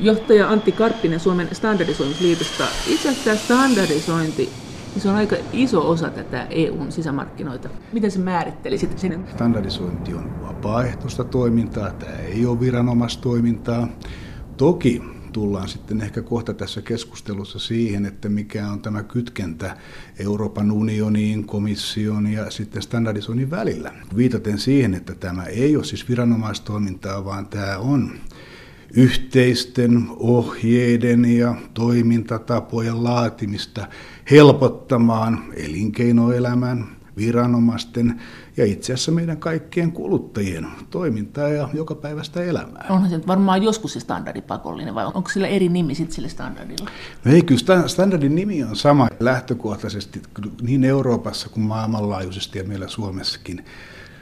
Johtaja Antti Karppinen Suomen standardisoimisliitosta. Itse asiassa tämä standardisointi se on aika iso osa tätä EUn sisämarkkinoita. Miten se määrittelisit sen? Standardisointi on vapaaehtoista toimintaa, tämä ei ole viranomaistoimintaa. Toki tullaan sitten ehkä kohta tässä keskustelussa siihen, että mikä on tämä kytkentä Euroopan unioniin, komission ja sitten standardisoinnin välillä. Viitaten siihen, että tämä ei ole siis viranomaistoimintaa, vaan tämä on yhteisten ohjeiden ja toimintatapojen laatimista helpottamaan elinkeinoelämän, viranomaisten ja itse asiassa meidän kaikkien kuluttajien toimintaa ja jokapäiväistä elämää. Onhan se nyt varmaan joskus se standardi pakollinen vai onko sillä eri nimi sitten sille standardilla? No ei, kyllä standardin nimi on sama lähtökohtaisesti niin Euroopassa kuin maailmanlaajuisesti ja meillä Suomessakin.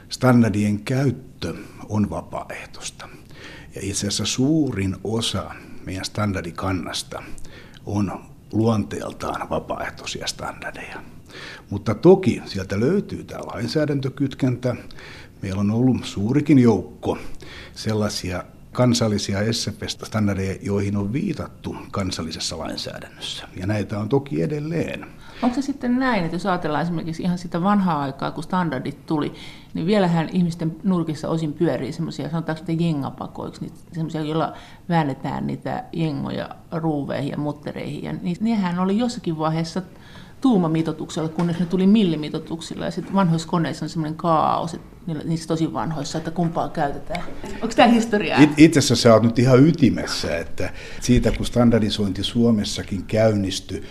Standardien käyttö on vapaaehtoista. Ja itse asiassa suurin osa meidän standardikannasta on luonteeltaan vapaaehtoisia standardeja. Mutta toki sieltä löytyy tämä lainsäädäntökytkentä. Meillä on ollut suurikin joukko sellaisia kansallisia SFP-standardeja, joihin on viitattu kansallisessa lainsäädännössä. Ja näitä on toki edelleen. Onko se sitten näin, että jos ajatellaan esimerkiksi ihan sitä vanhaa aikaa, kun standardit tuli, niin vielähän ihmisten nurkissa osin pyörii semmoisia, sanotaanko niitä jengapakoiksi, niin semmoisia, joilla väännetään niitä jengoja ruuveihin ja muttereihin. Ja nehän oli jossakin vaiheessa tuumamitoituksella, kunnes ne tuli millimitoituksilla. Ja sitten vanhoissa koneissa on semmoinen kaos, että niissä tosi vanhoissa, että kumpaa käytetään. Onko tämä historiaa? It, itse asiassa sä oot nyt ihan ytimessä, että siitä kun standardisointi Suomessakin käynnistyi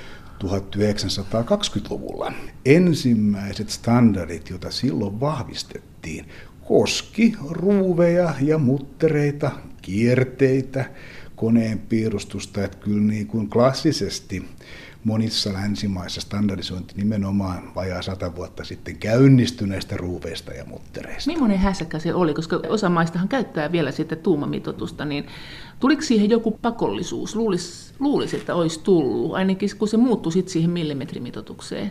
1920-luvulla, ensimmäiset standardit, joita silloin vahvistettiin, koski ruuveja ja muttereita, kierteitä, koneen piirustusta, että kyllä niin kuin klassisesti monissa länsimaissa standardisointi nimenomaan vajaa sata vuotta sitten käynnistyneistä ruuveista ja muttereista. Millainen hässäkkä se oli, koska osa maistahan käyttää vielä sitten tuumamitoitusta, niin tuliko siihen joku pakollisuus? Luulisi, luulis, että olisi tullut, ainakin kun se muuttui sitten siihen millimetrimitoitukseen.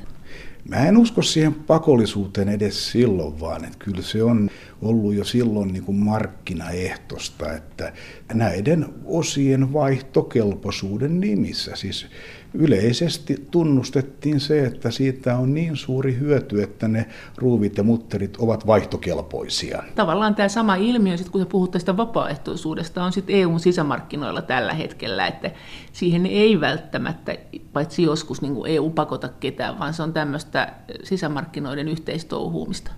Mä en usko siihen pakollisuuteen edes silloin, vaan että kyllä se on ollut jo silloin niin kuin markkinaehtosta, että näiden osien vaihtokelpoisuuden nimissä, siis yleisesti tunnustettiin se, että siitä on niin suuri hyöty, että ne ruuvit ja mutterit ovat vaihtokelpoisia. Tavallaan tämä sama ilmiö, sit kun puhut tästä vapaaehtoisuudesta, on sitten EUn sisämarkkinoilla tällä hetkellä, että siihen ei välttämättä, paitsi joskus niin kuin EU pakota ketään, vaan se on tämmöistä sisämarkkinoiden yhteistouhuumista.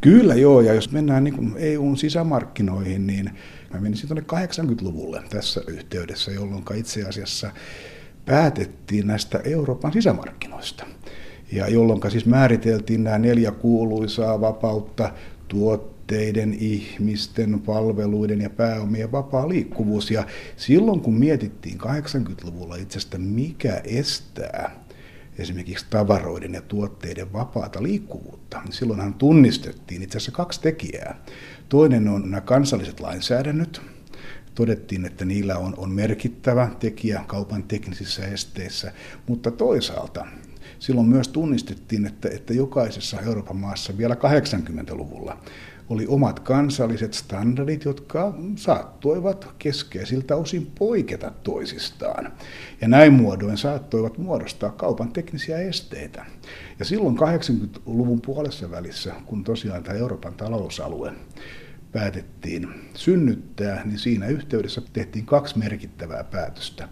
Kyllä joo, ja jos mennään niin kuin EUn sisämarkkinoihin, niin mä menisin tuonne 80-luvulle tässä yhteydessä, jolloin itse asiassa päätettiin näistä Euroopan sisämarkkinoista. Ja jolloin siis määriteltiin nämä neljä kuuluisaa vapautta, tuotteiden, ihmisten, palveluiden ja pääomien vapaa liikkuvuus. Ja silloin kun mietittiin 80-luvulla itsestä, mikä estää esimerkiksi tavaroiden ja tuotteiden vapaata liikkuvuutta, niin silloinhan tunnistettiin itse asiassa kaksi tekijää. Toinen on nämä kansalliset lainsäädännöt, todettiin, että niillä on, on merkittävä tekijä kaupan teknisissä esteissä, mutta toisaalta silloin myös tunnistettiin, että, että jokaisessa Euroopan maassa vielä 80-luvulla oli omat kansalliset standardit, jotka saattoivat keskeisiltä osin poiketa toisistaan. Ja näin muodoin saattoivat muodostaa kaupan teknisiä esteitä. Ja silloin 80-luvun puolessa välissä, kun tosiaan tämä Euroopan talousalue päätettiin synnyttää, niin siinä yhteydessä tehtiin kaksi merkittävää päätöstä.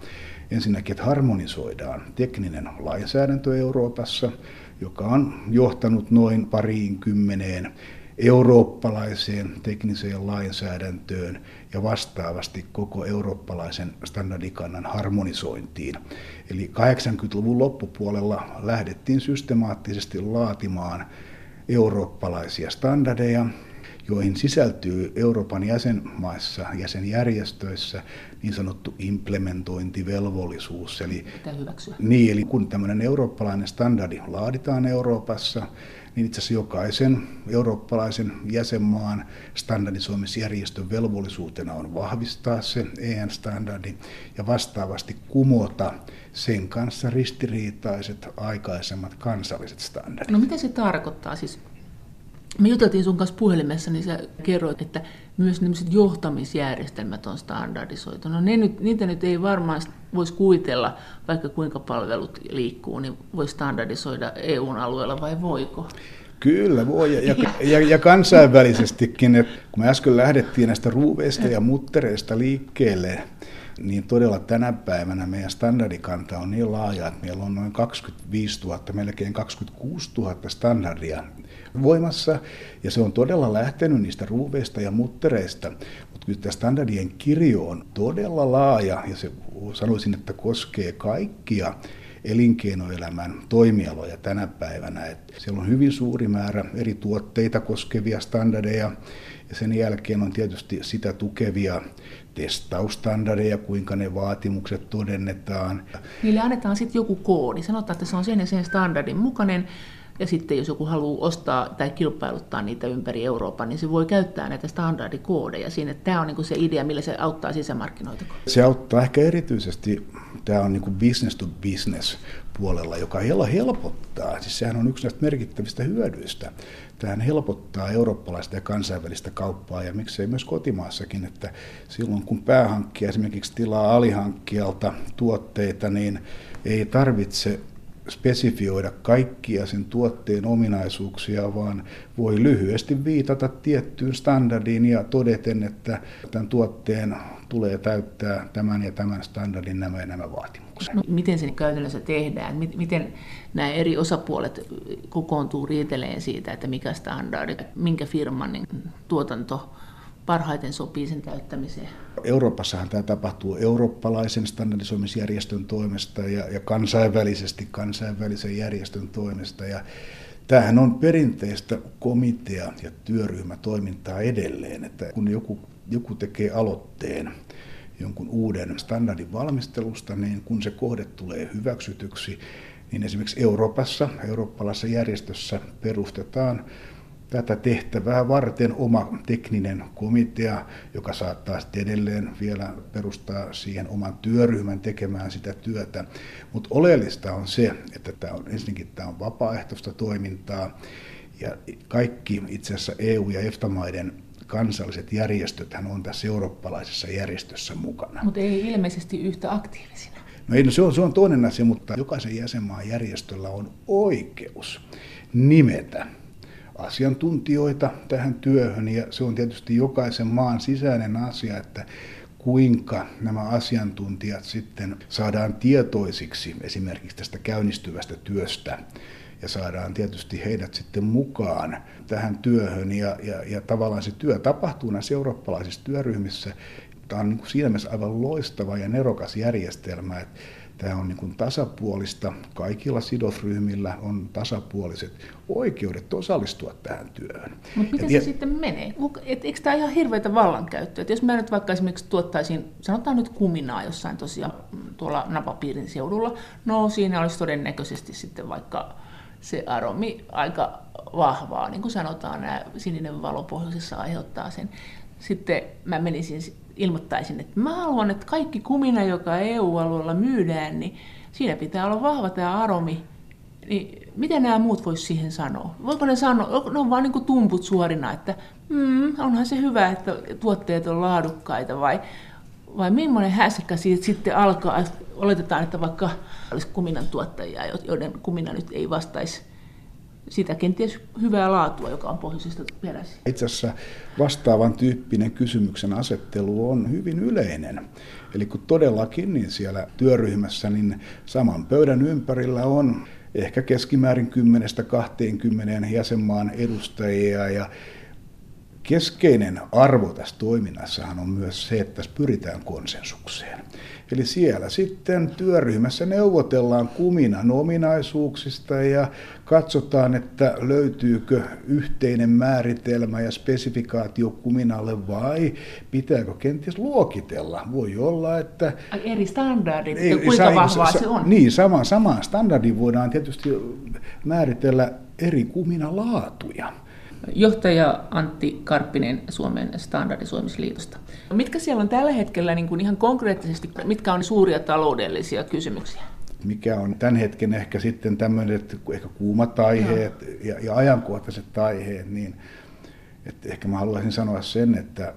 Ensinnäkin, että harmonisoidaan tekninen lainsäädäntö Euroopassa, joka on johtanut noin pariin kymmeneen eurooppalaiseen tekniseen lainsäädäntöön ja vastaavasti koko eurooppalaisen standardikannan harmonisointiin. Eli 80-luvun loppupuolella lähdettiin systemaattisesti laatimaan eurooppalaisia standardeja, joihin sisältyy Euroopan jäsenmaissa, jäsenjärjestöissä niin sanottu implementointivelvollisuus. Eli. Niin, eli kun tämmöinen eurooppalainen standardi laaditaan Euroopassa, niin itse asiassa jokaisen eurooppalaisen jäsenmaan standardisoimisjärjestön velvollisuutena on vahvistaa se EN-standardi ja vastaavasti kumota sen kanssa ristiriitaiset aikaisemmat kansalliset standardit. No mitä se tarkoittaa? Siis Me juteltiin sun kanssa puhelimessa, niin sä kerroit, että myös johtamisjärjestelmät on standardisoitu. No ne nyt, niitä nyt ei varmaan voisi kuvitella, vaikka kuinka palvelut liikkuu, niin voi standardisoida EUn alueella vai voiko? Kyllä voi, ja, ja, ja kansainvälisestikin, että kun me äsken lähdettiin näistä ruuveista ja muttereista liikkeelle, niin todella tänä päivänä meidän standardikanta on niin laaja, että meillä on noin 25 000, melkein 26 000 standardia voimassa, ja se on todella lähtenyt niistä ruuveista ja muttereista, mutta kyllä tämä standardien kirjo on todella laaja, ja se sanoisin, että koskee kaikkia elinkeinoelämän toimialoja tänä päivänä. Että siellä on hyvin suuri määrä eri tuotteita koskevia standardeja, ja sen jälkeen on tietysti sitä tukevia testausstandardeja, kuinka ne vaatimukset todennetaan. Niille annetaan sitten joku koodi. Sanotaan, että se on sen ja sen standardin mukainen. Ja sitten jos joku haluaa ostaa tai kilpailuttaa niitä ympäri Euroopan, niin se voi käyttää näitä standardikoodeja siinä. Tämä on niin se idea, millä se auttaa sisämarkkinoita. Se auttaa ehkä erityisesti, tämä on niin business to business puolella, joka helpottaa. Siis sehän on yksi näistä merkittävistä hyödyistä. Tähän helpottaa eurooppalaista ja kansainvälistä kauppaa ja miksei myös kotimaassakin, että silloin kun päähankkija esimerkiksi tilaa alihankkijalta tuotteita, niin ei tarvitse spesifioida kaikkia sen tuotteen ominaisuuksia, vaan voi lyhyesti viitata tiettyyn standardiin ja todeten, että tämän tuotteen tulee täyttää tämän ja tämän standardin nämä ja nämä vaatimukset. No, miten se käytännössä tehdään? Miten nämä eri osapuolet kokoontuu riiteleen siitä, että mikä standardi, minkä firman niin tuotanto parhaiten sopii sen täyttämiseen? Euroopassahan tämä tapahtuu eurooppalaisen standardisoimisjärjestön toimesta ja, ja kansainvälisesti kansainvälisen järjestön toimesta. Ja tämähän on perinteistä komitea- ja työryhmätoimintaa edelleen, että kun joku, joku tekee aloitteen jonkun uuden standardin valmistelusta, niin kun se kohde tulee hyväksytyksi, niin esimerkiksi Euroopassa, eurooppalaisessa järjestössä perustetaan tätä tehtävää varten oma tekninen komitea, joka saattaa sitten edelleen vielä perustaa siihen oman työryhmän tekemään sitä työtä. Mutta oleellista on se, että tämä on, ensinnäkin tämä on vapaaehtoista toimintaa ja kaikki itse asiassa EU- ja EFTA-maiden kansalliset järjestöt on tässä eurooppalaisessa järjestössä mukana. Mutta ei ilmeisesti yhtä aktiivisina. No ei, no se, on, se on toinen asia, mutta jokaisen jäsenmaan järjestöllä on oikeus nimetä asiantuntijoita tähän työhön ja se on tietysti jokaisen maan sisäinen asia, että kuinka nämä asiantuntijat sitten saadaan tietoisiksi esimerkiksi tästä käynnistyvästä työstä ja saadaan tietysti heidät sitten mukaan tähän työhön ja, ja, ja tavallaan se työ tapahtuu näissä eurooppalaisissa työryhmissä. Tämä on niin siinä mielessä aivan loistava ja nerokas järjestelmä, että Tämä on niin kuin tasapuolista. Kaikilla sidosryhmillä on tasapuoliset oikeudet osallistua tähän työhön. Mutta miten se se sitten menee? Et, eikö tämä ihan hirveätä vallankäyttöä? Et jos mä nyt vaikka esimerkiksi tuottaisin, sanotaan nyt kuminaa jossain tosiaan tuolla napapiirin seudulla, no siinä olisi todennäköisesti sitten vaikka se aromi aika vahvaa, niin kuin sanotaan, nämä sininen valo pohjoisessa aiheuttaa sen. Sitten mä menisin ilmoittaisin, että mä haluan, että kaikki kumina, joka EU-alueella myydään, niin siinä pitää olla vahva tämä aromi. Niin miten nämä muut voisi siihen sanoa? Voiko ne sanoa, ne on vaan niin kuin tumput suorina, että mm, onhan se hyvä, että tuotteet on laadukkaita vai, vai millainen hässäkkä siitä sitten alkaa, oletetaan, että vaikka olisi kuminan tuottajia, joiden kumina nyt ei vastaisi sitä kenties hyvää laatua, joka on pohjoisesta peräisin. Itse asiassa vastaavan tyyppinen kysymyksen asettelu on hyvin yleinen. Eli kun todellakin niin siellä työryhmässä niin saman pöydän ympärillä on ehkä keskimäärin 10-20 jäsenmaan edustajia ja keskeinen arvo tässä toiminnassahan on myös se, että tässä pyritään konsensukseen. Eli siellä sitten työryhmässä neuvotellaan kuminan ominaisuuksista ja katsotaan, että löytyykö yhteinen määritelmä ja spesifikaatio kuminalle vai pitääkö kenties luokitella. Voi olla, että... Eri standardit, ei, kuinka sa, vahvaa sa, se on? Niin, sama, sama standardi voidaan tietysti määritellä eri kuminalaatuja johtaja Antti Karppinen Suomen standardisoimisliitosta. Mitkä siellä on tällä hetkellä niin kuin ihan konkreettisesti, mitkä on suuria taloudellisia kysymyksiä? Mikä on tämän hetken ehkä sitten tämmöiset ehkä kuumat aiheet ja, ja ajankohtaiset aiheet, niin että ehkä mä haluaisin sanoa sen, että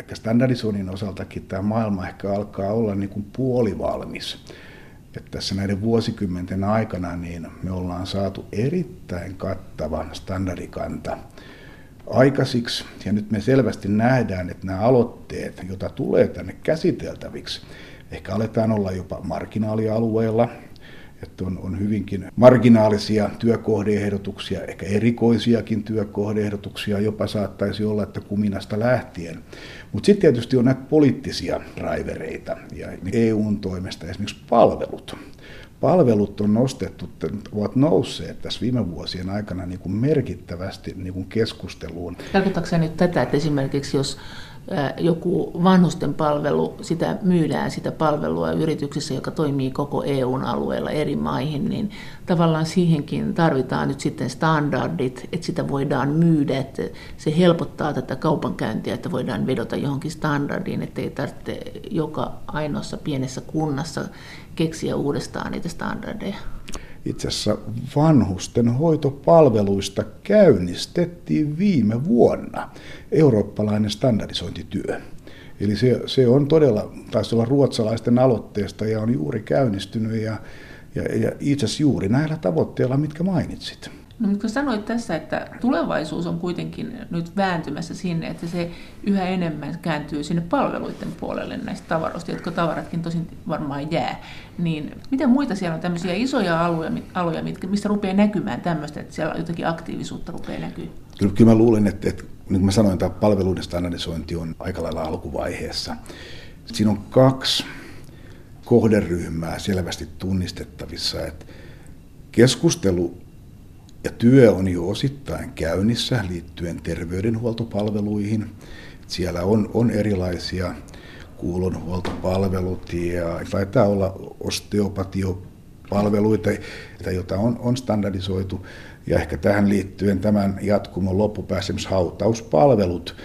ehkä standardisoinnin osaltakin tämä maailma ehkä alkaa olla niin kuin puolivalmis. Että tässä näiden vuosikymmenten aikana niin me ollaan saatu erittäin kattava standardikanta aikaisiksi. Ja nyt me selvästi nähdään, että nämä aloitteet, joita tulee tänne käsiteltäviksi, ehkä aletaan olla jopa marginaalialueella, että on, on hyvinkin marginaalisia työkohdeehdotuksia, ehkä erikoisiakin työkohdeehdotuksia, jopa saattaisi olla, että kuminasta lähtien. Mutta sitten tietysti on näitä poliittisia raivereita ja EUn toimesta esimerkiksi palvelut. Palvelut on nostettu, ovat nousseet tässä viime vuosien aikana niin kuin merkittävästi niin kuin keskusteluun. Tarkoitatko nyt tätä, että esimerkiksi jos joku vanhusten palvelu, sitä myydään sitä palvelua yrityksessä, joka toimii koko EUn alueella eri maihin, niin tavallaan siihenkin tarvitaan nyt sitten standardit, että sitä voidaan myydä, että se helpottaa tätä kaupankäyntiä, että voidaan vedota johonkin standardiin, että ei tarvitse joka ainoassa pienessä kunnassa keksiä uudestaan niitä standardeja itse asiassa vanhusten hoitopalveluista käynnistettiin viime vuonna eurooppalainen standardisointityö. Eli se, se on todella, taisi olla ruotsalaisten aloitteesta ja on juuri käynnistynyt ja, ja, ja itse asiassa juuri näillä tavoitteilla, mitkä mainitsit. No, mutta sanoit tässä, että tulevaisuus on kuitenkin nyt vääntymässä sinne, että se yhä enemmän kääntyy sinne palveluiden puolelle näistä tavaroista, jotka tavaratkin tosin varmaan jää. Niin miten muita siellä on tämmöisiä isoja aloja, aloja mitkä, missä rupeaa näkymään tämmöistä, että siellä jotakin aktiivisuutta rupeaa näkyä? Kyllä, kyllä mä luulen, että, että niin kuin mä sanoin, että palveluiden standardisointi on aika lailla alkuvaiheessa. Siinä on kaksi kohderyhmää selvästi tunnistettavissa, että keskustelu ja työ on jo osittain käynnissä liittyen terveydenhuoltopalveluihin. Siellä on, on erilaisia kuulonhuoltopalvelut ja taitaa olla osteopatiopalveluita, joita on, on standardisoitu. Ja ehkä tähän liittyen tämän jatkumon loppupäässä hautauspalvelut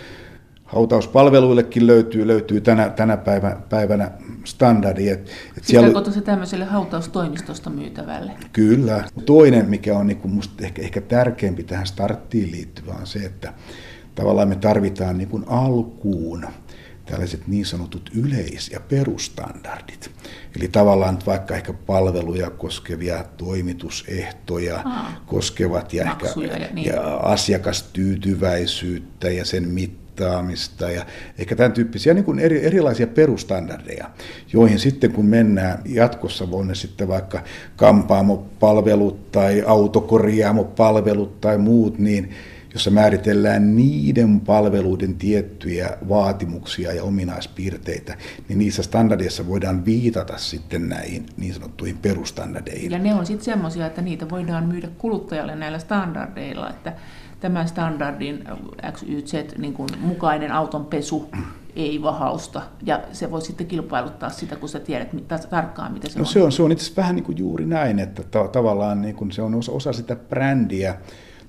hautauspalveluillekin löytyy, löytyy tänä, tänä päivä, päivänä standardi. Et, et siellä... se tämmöiselle hautaustoimistosta myytävälle? Kyllä. Toinen, mikä on niin musta ehkä, ehkä tärkeämpi tähän starttiin liittyvä, on se, että tavallaan me tarvitaan niin kuin alkuun tällaiset niin sanotut yleis- ja perustandardit. Eli tavallaan vaikka ehkä palveluja koskevia toimitusehtoja Aa, koskevat ja, ehkä, ja, niin. ja asiakastyytyväisyyttä ja sen mit, mittaamista ja ehkä tämän tyyppisiä niin kuin eri, erilaisia perustandardeja, joihin sitten kun mennään jatkossa, voi ne sitten vaikka kampaamopalvelut tai autokorjaamopalvelut tai muut, niin jossa määritellään niiden palveluiden tiettyjä vaatimuksia ja ominaispiirteitä, niin niissä standardeissa voidaan viitata sitten näihin niin sanottuihin perustandardeihin. Ja ne on sitten semmoisia, että niitä voidaan myydä kuluttajalle näillä standardeilla, että tämän standardin XYZ niin kuin mukainen autonpesu ei vahausta. Ja se voi sitten kilpailuttaa sitä, kun sä tiedät mitä, tarkkaan, mitä se no on. Se on, se on itse vähän niin kuin juuri näin, että ta- tavallaan niin kuin se on osa, osa sitä brändiä,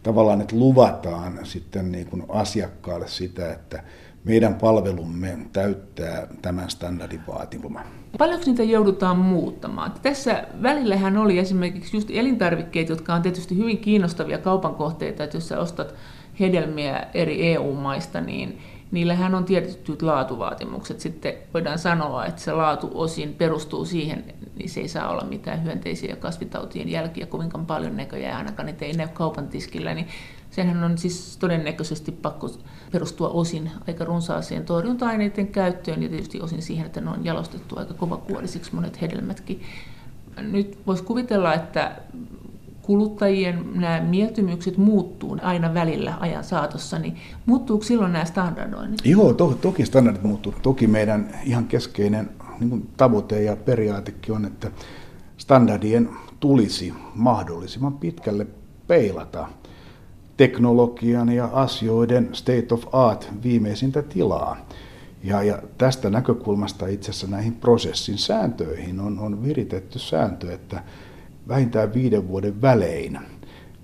tavallaan, että luvataan sitten niin kuin asiakkaalle sitä, että meidän palvelumme täyttää tämän standardin vaatimuman. Paljonko niitä joudutaan muuttamaan? Tässä välillähän oli esimerkiksi just elintarvikkeet, jotka on tietysti hyvin kiinnostavia kaupan kohteita, että jos sä ostat hedelmiä eri EU-maista, niin niillähän on tietyt laatuvaatimukset. Sitten voidaan sanoa, että se laatu osin perustuu siihen, niin se ei saa olla mitään hyönteisiä kasvitautien jälkiä kovinkaan paljon näköjään, ainakaan niitä ei näy kaupan tiskillä, niin senhän on siis todennäköisesti pakko perustua osin aika runsaaseen torjunta-aineiden käyttöön ja tietysti osin siihen, että ne on jalostettu aika kovakuorisiksi monet hedelmätkin. Nyt voisi kuvitella, että kuluttajien nämä mieltymykset muuttuu aina välillä ajan saatossa, niin muuttuuko silloin nämä standardoinnit? Joo, to, toki standardit muuttuu. Toki meidän ihan keskeinen niin kuin tavoite ja periaatekin on, että standardien tulisi mahdollisimman pitkälle peilata teknologian ja asioiden state of art viimeisintä tilaa. Ja, ja tästä näkökulmasta itse asiassa näihin prosessin sääntöihin on, on viritetty sääntö, että vähintään viiden vuoden välein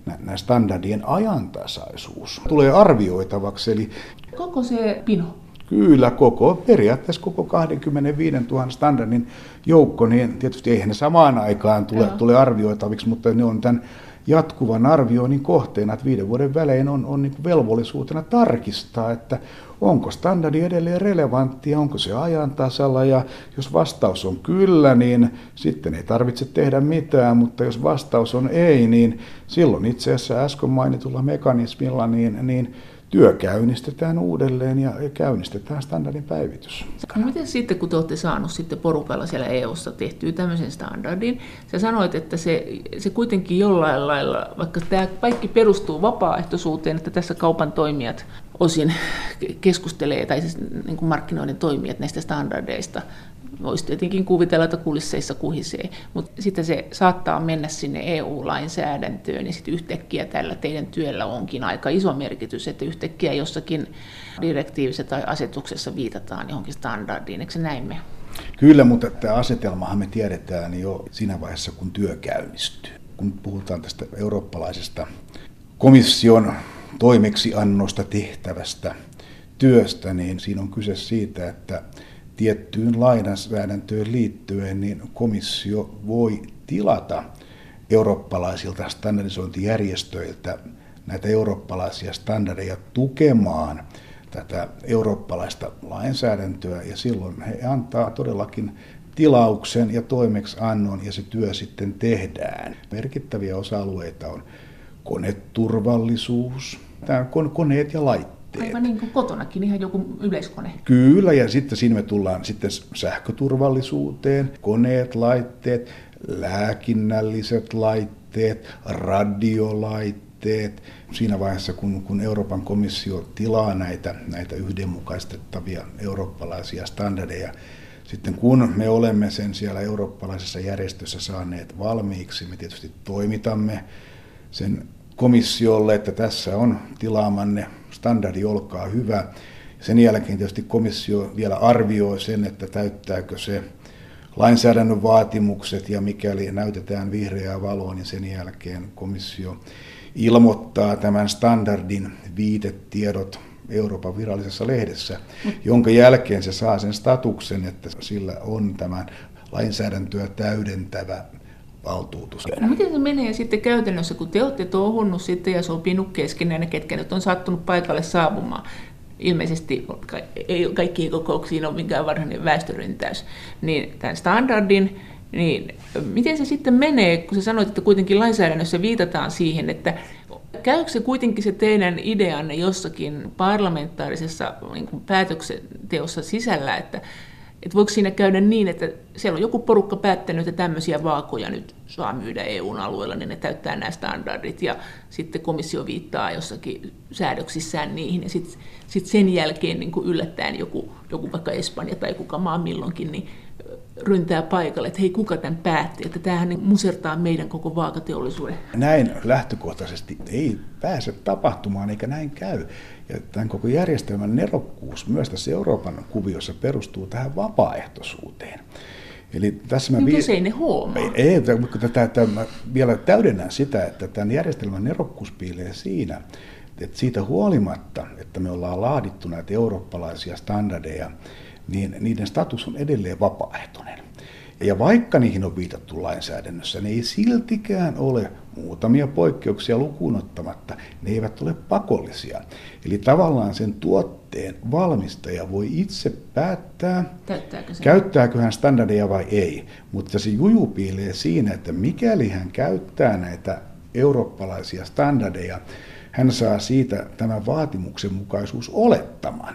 nämä standardien ajantasaisuus tulee arvioitavaksi. Eli Koko se pino? Kyllä, koko, periaatteessa koko 25 000 standardin joukko, niin tietysti eihän ne samaan aikaan tule, tule arvioitaviksi, mutta ne on tämän jatkuvan arvioinnin kohteena, että viiden vuoden välein on, on niin velvollisuutena tarkistaa, että onko standardi edelleen relevantti ja onko se ajan tasalla. Ja jos vastaus on kyllä, niin sitten ei tarvitse tehdä mitään, mutta jos vastaus on ei, niin silloin itse asiassa äsken mainitulla mekanismilla niin, niin työ käynnistetään uudelleen ja käynnistetään standardin päivitys. No miten sitten, kun te olette saaneet sitten porukalla siellä EU-ssa tehtyä tämmöisen standardin, sä sanoit, että se, se kuitenkin jollain lailla, vaikka tämä kaikki perustuu vapaaehtoisuuteen, että tässä kaupan toimijat osin keskustelee, tai siis niin kuin markkinoiden toimijat näistä standardeista, voisi tietenkin kuvitella, että kulisseissa kuhisee, mutta sitten se saattaa mennä sinne EU-lainsäädäntöön, niin sitten yhtäkkiä tällä teidän työllä onkin aika iso merkitys, että yhtäkkiä jossakin direktiivissä tai asetuksessa viitataan johonkin standardiin, eikö se näin me? Kyllä, mutta tämä asetelmahan me tiedetään jo siinä vaiheessa, kun työ käynnistyy. Kun puhutaan tästä eurooppalaisesta komission toimeksiannosta tehtävästä työstä, niin siinä on kyse siitä, että tiettyyn lainsäädäntöön liittyen, niin komissio voi tilata eurooppalaisilta standardisointijärjestöiltä näitä eurooppalaisia standardeja tukemaan tätä eurooppalaista lainsäädäntöä, ja silloin he antaa todellakin tilauksen ja toimeksiannon, ja se työ sitten tehdään. Merkittäviä osa-alueita on koneturvallisuus, tämä koneet ja laitteet laitteet. Aivan niin kuin kotonakin, ihan joku yleiskone. Kyllä, ja sitten siinä me tullaan sitten sähköturvallisuuteen, koneet, laitteet, lääkinnälliset laitteet, radiolaitteet. Siinä vaiheessa, kun, kun Euroopan komissio tilaa näitä, näitä yhdenmukaistettavia eurooppalaisia standardeja, sitten kun me olemme sen siellä eurooppalaisessa järjestössä saaneet valmiiksi, me tietysti toimitamme sen komissiolle, että tässä on tilaamanne standardi, olkaa hyvä. Sen jälkeen tietysti komissio vielä arvioi sen, että täyttääkö se lainsäädännön vaatimukset ja mikäli näytetään vihreää valoa, niin sen jälkeen komissio ilmoittaa tämän standardin viitetiedot Euroopan virallisessa lehdessä, jonka jälkeen se saa sen statuksen, että sillä on tämän lainsäädäntöä täydentävä valtuutus. No miten se menee sitten käytännössä, kun te olette touhunnut sitten ja sopinut keskenään, ketkä nyt on sattunut paikalle saapumaan? Ilmeisesti ei kaikkiin kokouksiin ole mikään varhainen väestöryntäys. Niin tämän standardin, niin miten se sitten menee, kun sä sanoit, että kuitenkin lainsäädännössä viitataan siihen, että käykö se kuitenkin se teidän ideanne jossakin parlamentaarisessa niin päätöksenteossa sisällä, että että voiko siinä käydä niin, että siellä on joku porukka päättänyt, että tämmöisiä vaakoja nyt saa myydä EUn alueella, niin ne täyttää nämä standardit ja sitten komissio viittaa jossakin säädöksissään niihin ja sitten sit sen jälkeen niin kuin yllättäen joku, joku vaikka Espanja tai kuka maa milloinkin, niin ryntää paikalle, että hei kuka tämän päätti, että tämähän niin musertaa meidän koko vaakateollisuuden. Näin lähtökohtaisesti ei pääse tapahtumaan eikä näin käy. Ja tämän koko järjestelmän nerokkuus myös tässä Euroopan kuviossa perustuu tähän vapaaehtoisuuteen. Eli tässä mä niin, vi- ei ne huomaa. Ei, ei mutta tätä, mä vielä täydennän sitä, että tämän järjestelmän nerokkuus piilee siinä, että siitä huolimatta, että me ollaan laadittu näitä eurooppalaisia standardeja, niin niiden status on edelleen vapaaehtoinen. Ja vaikka niihin on viitattu lainsäädännössä, ne ei siltikään ole muutamia poikkeuksia lukuun ottamatta, ne eivät ole pakollisia. Eli tavallaan sen tuotteen valmistaja voi itse päättää, Täyttääkö käyttääkö hän standardeja vai ei. Mutta se juju piilee siinä, että mikäli hän käyttää näitä eurooppalaisia standardeja, hän saa siitä tämän vaatimuksen mukaisuus olettamaan.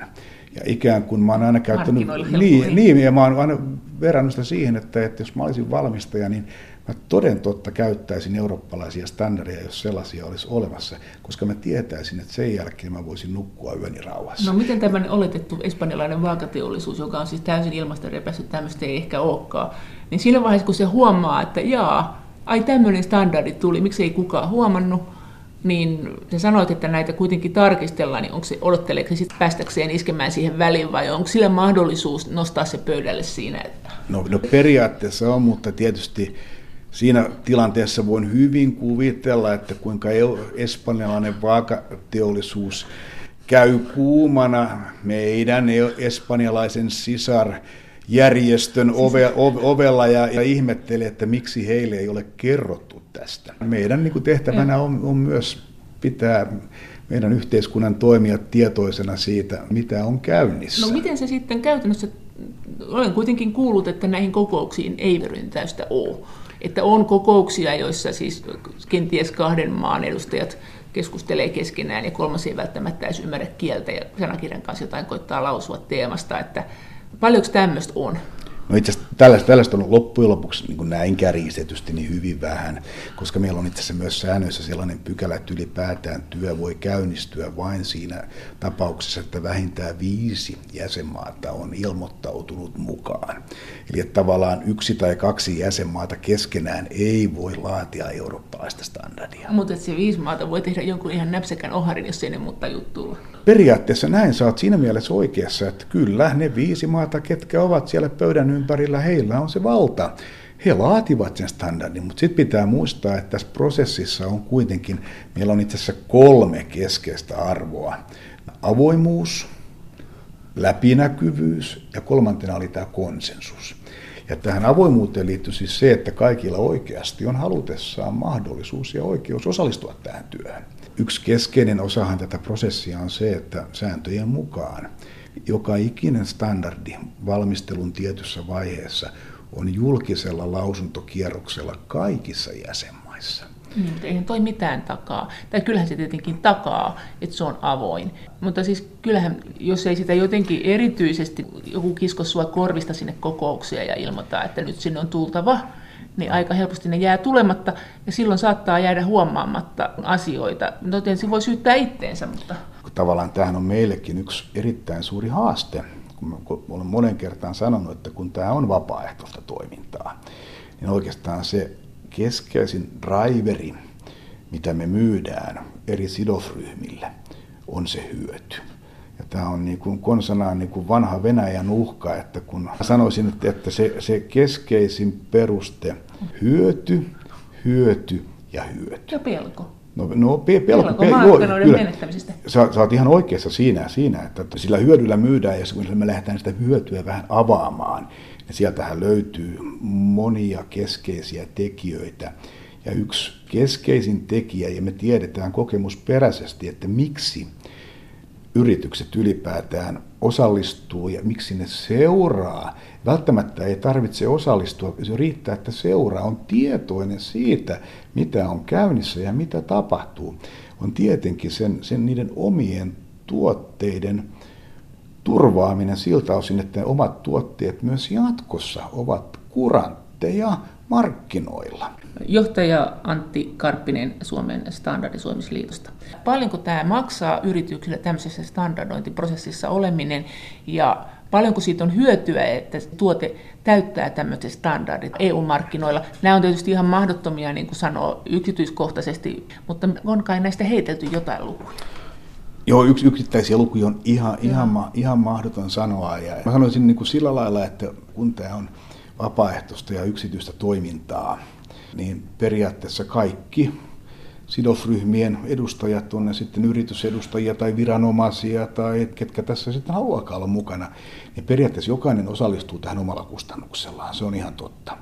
Ja ikään kuin mä oon aina käyttänyt, niin, niin, ja mä oon aina verrannut sitä siihen, että, että jos mä olisin valmistaja, niin mä toden totta käyttäisin eurooppalaisia standardeja, jos sellaisia olisi olemassa, koska mä tietäisin, että sen jälkeen mä voisin nukkua yöni rauhassa. No miten tämmöinen oletettu espanjalainen vaakateollisuus, joka on siis täysin ilmasta repässyt, tämmöistä ei ehkä olekaan, niin siinä vaiheessa kun se huomaa, että jaa, ai tämmöinen standardi tuli, miksi ei kukaan huomannut, niin sä sanoit, että näitä kuitenkin tarkistellaan, niin onko se, odotteleeko se sitten päästäkseen iskemään siihen väliin vai onko sillä mahdollisuus nostaa se pöydälle siinä? Että... No, no periaatteessa on, mutta tietysti siinä tilanteessa voin hyvin kuvitella, että kuinka espanjalainen vaakateollisuus käy kuumana meidän espanjalaisen sisar järjestön ove, ove, ovella ja, ja ihmettelee, että miksi heille ei ole kerrottu tästä. Meidän niin kuin tehtävänä on, on myös pitää meidän yhteiskunnan toimijat tietoisena siitä, mitä on käynnissä. No miten se sitten käytännössä, olen kuitenkin kuullut, että näihin kokouksiin ei ryntäystä ole. Että on kokouksia, joissa siis kenties kahden maan edustajat keskustelee keskenään ja kolmas ei välttämättä edes ymmärrä kieltä ja sanakirjan kanssa jotain koittaa lausua teemasta, että paljonko tämmöistä on? No itse asiassa tällaista, tällaista on loppujen lopuksi niin kuin näin kärjistetysti niin hyvin vähän, koska meillä on itse asiassa myös säännöissä sellainen pykälä, että ylipäätään työ voi käynnistyä vain siinä tapauksessa, että vähintään viisi jäsenmaata on ilmoittautunut mukaan. Eli että tavallaan yksi tai kaksi jäsenmaata keskenään ei voi laatia eurooppalaista standardia. Mutta se viisi maata voi tehdä jonkun ihan näpsäkän oharin, jos ei ne mutta juttua. Periaatteessa näin saat siinä mielessä oikeassa, että kyllä ne viisi maata, ketkä ovat siellä pöydän ympärillä, heillä on se valta. He laativat sen standardin, mutta sitten pitää muistaa, että tässä prosessissa on kuitenkin, meillä on itse asiassa kolme keskeistä arvoa. Avoimuus, läpinäkyvyys ja kolmantena oli tämä konsensus. Ja tähän avoimuuteen liittyy siis se, että kaikilla oikeasti on halutessaan mahdollisuus ja oikeus osallistua tähän työhön. Yksi keskeinen osahan tätä prosessia on se, että sääntöjen mukaan joka ikinen standardi valmistelun tietyssä vaiheessa on julkisella lausuntokierroksella kaikissa jäsenmaissa. Mm, eihän toi mitään takaa. Tai kyllähän se tietenkin takaa, että se on avoin. Mutta siis kyllähän, jos ei sitä jotenkin erityisesti joku kisko sua korvista sinne kokouksia ja ilmoittaa, että nyt sinne on tultava, niin aika helposti ne jää tulematta ja silloin saattaa jäädä huomaamatta asioita. No tietysti voi syyttää itteensä, mutta... Tavallaan tämähän on meillekin yksi erittäin suuri haaste, kun olen monen kertaan sanonut, että kun tämä on vapaaehtoista toimintaa, niin oikeastaan se keskeisin driveri, mitä me myydään eri sidosryhmille, on se hyöty. Ja tämä on niin kuin konsanaan niin kuin vanha Venäjän uhka, että kun sanoisin, että se, se keskeisin peruste, hyöty, hyöty ja hyöty. Ja pelko. No, no pe, pelko, pelko pe, joo, kyllä. menettämisestä. Sä, sä oot ihan oikeassa siinä, siinä, että sillä hyödyllä myydään, ja kun me lähdetään sitä hyötyä vähän avaamaan, niin sieltähän löytyy monia keskeisiä tekijöitä. Ja yksi keskeisin tekijä, ja me tiedetään kokemusperäisesti, että miksi yritykset ylipäätään osallistuu ja miksi ne seuraa. Välttämättä ei tarvitse osallistua, se riittää, että seuraa, on tietoinen siitä, mitä on käynnissä ja mitä tapahtuu. On tietenkin sen, sen niiden omien tuotteiden turvaaminen siltä osin, että ne omat tuotteet myös jatkossa ovat kurantteja markkinoilla. Johtaja Antti Karppinen Suomen standardisoimisliitosta. Paljonko tämä maksaa yrityksille tämmöisessä standardointiprosessissa oleminen ja paljonko siitä on hyötyä, että tuote täyttää tämmöiset standardit EU-markkinoilla. Nämä on tietysti ihan mahdottomia, niin kuin sanoo yksityiskohtaisesti, mutta on kai näistä heitelty jotain lukuja. Joo, yksi yksittäisiä lukuja on ihan, ihan, ma, ihan mahdoton sanoa. Ja mä sanoisin niin kuin sillä lailla, että kun tämä on vapaaehtoista ja yksityistä toimintaa, niin periaatteessa kaikki sidosryhmien edustajat, on ne sitten yritysedustajia tai viranomaisia tai ketkä tässä sitten haluaa olla mukana, niin periaatteessa jokainen osallistuu tähän omalla kustannuksellaan. Se on ihan totta.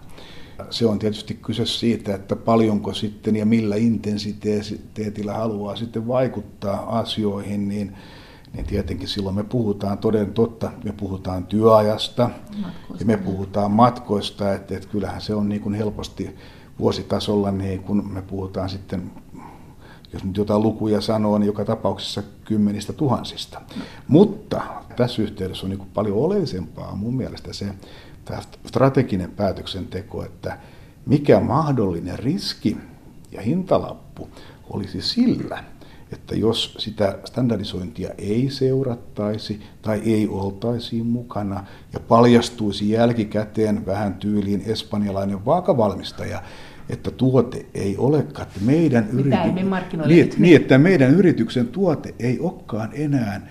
Se on tietysti kyse siitä, että paljonko sitten ja millä intensiteetillä haluaa sitten vaikuttaa asioihin, niin niin tietenkin silloin me puhutaan toden totta, me puhutaan työajasta matkoista. ja me puhutaan matkoista, että, että kyllähän se on niin kuin helposti vuositasolla, niin kun me puhutaan sitten, jos nyt jotain lukuja sanoo, niin joka tapauksessa kymmenistä tuhansista. Mutta tässä yhteydessä on niin paljon oleellisempaa mun mielestä se strateginen päätöksenteko, että mikä mahdollinen riski ja hintalappu olisi sillä, että jos sitä standardisointia ei seurattaisi tai ei oltaisi mukana ja paljastuisi jälkikäteen vähän tyyliin espanjalainen vaakavalmistaja, että tuote ei olekaan, että meidän, yrity... niin, niin, että meidän yrityksen tuote ei olekaan enää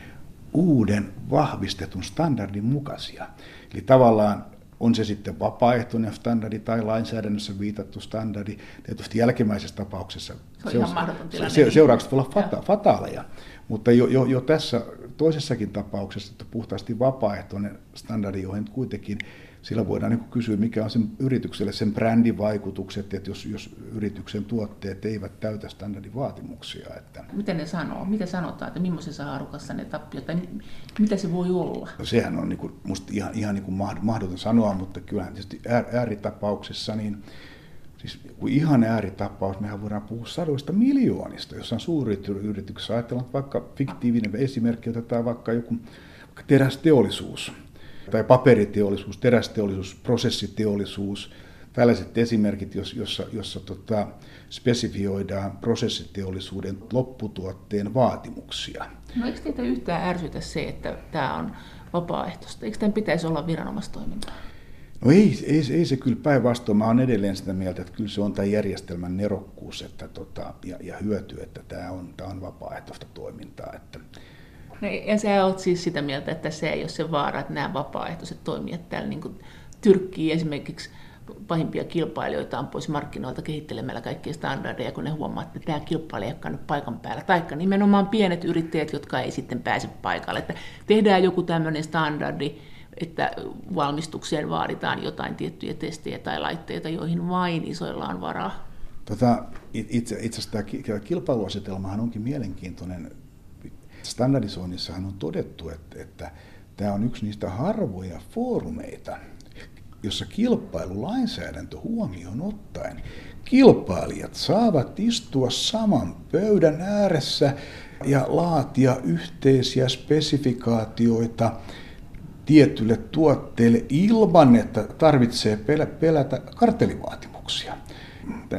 uuden vahvistetun standardin mukaisia. Eli tavallaan on se sitten vapaaehtoinen standardi tai lainsäädännössä viitattu standardi. Tietysti jälkimmäisessä tapauksessa se on tilanne. se, seuraukset voivat olla fata, fataaleja, mutta jo, jo, jo tässä toisessakin tapauksessa, että puhtaasti vapaaehtoinen standardi, johon kuitenkin sillä voidaan niin kysyä, mikä on sen yritykselle sen brändivaikutukset, että jos, jos yrityksen tuotteet eivät täytä standardin vaatimuksia. Että... Miten ne sanoo? Mitä sanotaan, että millaisessa haarukassa ne tappiot, tai mitä se voi olla? No, sehän on niin kuin, musta ihan, ihan niin kuin mahdoton sanoa, mutta kyllähän tietysti ääritapauksessa, niin Siis ihan ääritapaus, mehän voidaan puhua sadoista miljoonista, jos on suuri yritys. Ajatellaan vaikka fiktiivinen esimerkki, otetaan vaikka joku vaikka terästeollisuus tai paperiteollisuus, terästeollisuus, prosessiteollisuus, tällaiset esimerkit, jossa, jossa tota, spesifioidaan prosessiteollisuuden lopputuotteen vaatimuksia. No eikö teitä yhtään ärsytä se, että tämä on vapaaehtoista? Eikö tämän pitäisi olla viranomaistoimintaa? No ei, ei, ei se kyllä päinvastoin. Mä olen edelleen sitä mieltä, että kyllä se on tämän järjestelmän nerokkuus että tota, ja, ja hyöty, että tämä on, tämä on vapaaehtoista toimintaa. Että, No, ja sä oot siis sitä mieltä, että se ei ole se vaara, että nämä vapaaehtoiset toimijat täällä niin tyrkkii esimerkiksi pahimpia kilpailijoitaan pois markkinoilta kehittelemällä kaikkia standardeja, kun ne huomaa, että tämä kilpailija ei ole paikan päällä. Taikka nimenomaan pienet yrittäjät, jotka ei sitten pääse paikalle. Että tehdään joku tämmöinen standardi, että valmistukseen vaaditaan jotain tiettyjä testejä tai laitteita, joihin vain isoilla on varaa. Tota, itse, itse asiassa tämä kilpailuasetelmahan onkin mielenkiintoinen standardisoinnissahan on todettu, että, että tämä on yksi niistä harvoja foorumeita, jossa kilpailulainsäädäntö huomioon ottaen kilpailijat saavat istua saman pöydän ääressä ja laatia yhteisiä spesifikaatioita tietylle tuotteelle ilman, että tarvitsee pelätä kartelivaatimuksia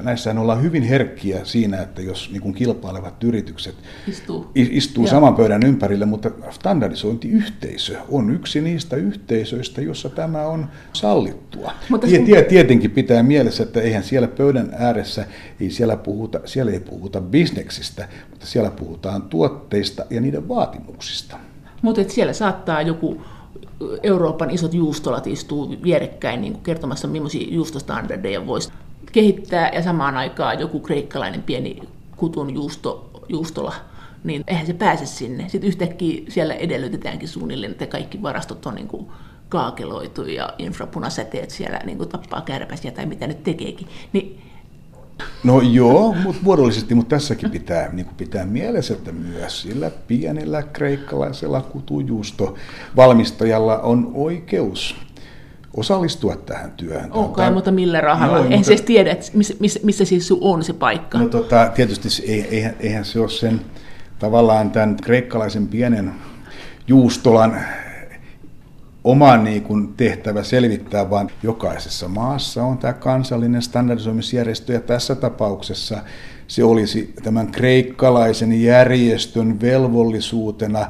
näissähän ollaan hyvin herkkiä siinä, että jos niin kuin kilpailevat yritykset istuu, istuu saman pöydän ympärille, mutta standardisointiyhteisö on yksi niistä yhteisöistä, jossa tämä on sallittua. Mutta Tie, tie, tietenkin pitää mielessä, että eihän siellä pöydän ääressä, ei siellä, puhuta, siellä ei puhuta bisneksistä, mutta siellä puhutaan tuotteista ja niiden vaatimuksista. Mutta siellä saattaa joku Euroopan isot juustolat istuu vierekkäin niin kuin kertomassa, millaisia juustostandardeja voisi kehittää ja samaan aikaan joku kreikkalainen pieni kutun juusto, juustola, niin eihän se pääse sinne. Sitten yhtäkkiä siellä edellytetäänkin suunnilleen, että kaikki varastot on niin kuin kaakeloitu ja infrapunasäteet siellä niin kuin tappaa kärpäsiä tai mitä nyt tekeekin. Niin No joo, mutta muodollisesti, mutta tässäkin pitää, niin kuin pitää mielessä, että myös sillä pienellä kreikkalaisella kutujuusto valmistajalla on oikeus osallistua tähän työhön. Onko, Tämä, mutta millä rahalla? No, en mutta, siis tiedä, että missä, missä, missä siis on se paikka. No tota, tietysti eihän, eihän se ole sen tavallaan tämän kreikkalaisen pienen juustolan oma niin kuin, tehtävä selvittää, vaan jokaisessa maassa on tämä kansallinen standardisoimisjärjestö, ja tässä tapauksessa se olisi tämän kreikkalaisen järjestön velvollisuutena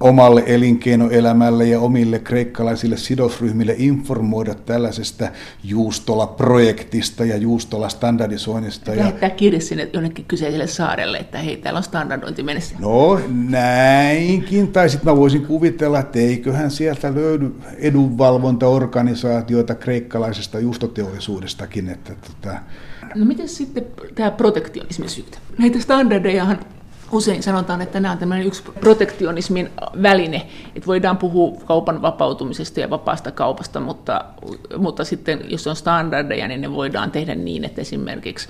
omalle elinkeinoelämälle ja omille kreikkalaisille sidosryhmille informoida tällaisesta juustola-projektista ja juustola-standardisoinnista. Lähettää kirje sinne jonnekin kyseiselle saarelle, että hei, täällä on standardointi mennessä. No näinkin, tai sitten mä voisin kuvitella, että eiköhän sieltä löydy edunvalvontaorganisaatioita kreikkalaisesta juustoteollisuudestakin. Että, tota... No miten sitten tämä protektionismin syytä? Näitä standardejahan usein sanotaan, että nämä on tämmöinen yksi protektionismin väline, että voidaan puhua kaupan vapautumisesta ja vapaasta kaupasta, mutta, mutta sitten jos on standardeja, niin ne voidaan tehdä niin, että esimerkiksi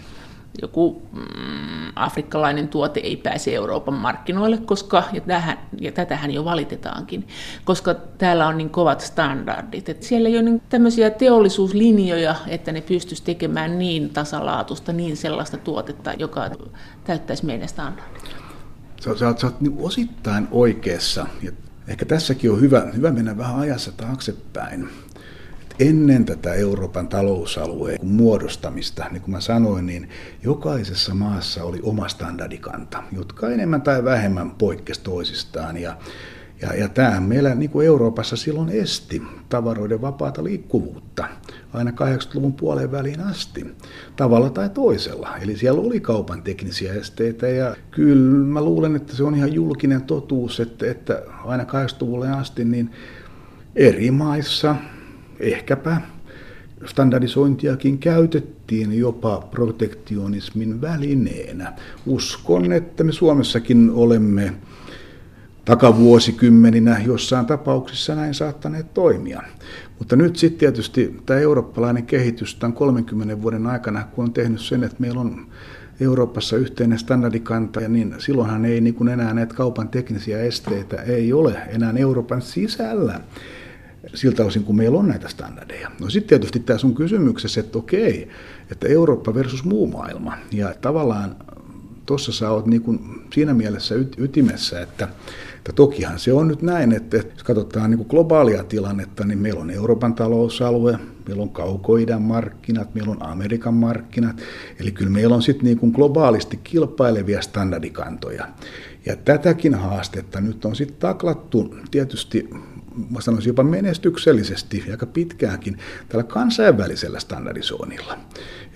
joku mm, afrikkalainen tuote ei pääse Euroopan markkinoille, koska, ja, tähän, ja tätähän jo valitetaankin, koska täällä on niin kovat standardit. Että siellä ei ole niin tämmöisiä teollisuuslinjoja, että ne pystyisi tekemään niin tasalaatusta, niin sellaista tuotetta, joka täyttäisi meidän standardit sä, sä, sä oot niin osittain oikeassa. Ja ehkä tässäkin on hyvä, hyvä mennä vähän ajassa taaksepäin. ennen tätä Euroopan talousalueen muodostamista, niin kuin mä sanoin, niin jokaisessa maassa oli oma standardikanta, jotka enemmän tai vähemmän poikkesi toisistaan. Ja ja, ja tämähän meillä niin kuin Euroopassa silloin esti tavaroiden vapaata liikkuvuutta aina 80-luvun puoleen väliin asti, tavalla tai toisella. Eli siellä oli kaupan teknisiä esteitä ja kyllä mä luulen, että se on ihan julkinen totuus, että, että aina 80-luvulle asti niin eri maissa ehkäpä standardisointiakin käytettiin jopa protektionismin välineenä. Uskon, että me Suomessakin olemme takavuosikymmeninä jossain tapauksissa näin saattaneet toimia. Mutta nyt sitten tietysti tämä eurooppalainen kehitys tämän 30 vuoden aikana, kun on tehnyt sen, että meillä on Euroopassa yhteinen standardikanta, ja niin silloinhan ei niin kuin enää näitä kaupan teknisiä esteitä ei ole enää Euroopan sisällä siltä osin, kun meillä on näitä standardeja. No sitten tietysti tässä on kysymyksessä, että okei, että Eurooppa versus muu maailma. Ja tavallaan tuossa sä oot niin kuin siinä mielessä ytimessä, että että tokihan se on nyt näin, että jos katsotaan niin kuin globaalia tilannetta, niin meillä on Euroopan talousalue, meillä on kaukoidän markkinat, meillä on Amerikan markkinat, eli kyllä meillä on sitten niin globaalisti kilpailevia standardikantoja. Ja tätäkin haastetta nyt on sitten taklattu tietysti mä sanoisin jopa menestyksellisesti aika pitkäänkin tällä kansainvälisellä standardisoinnilla.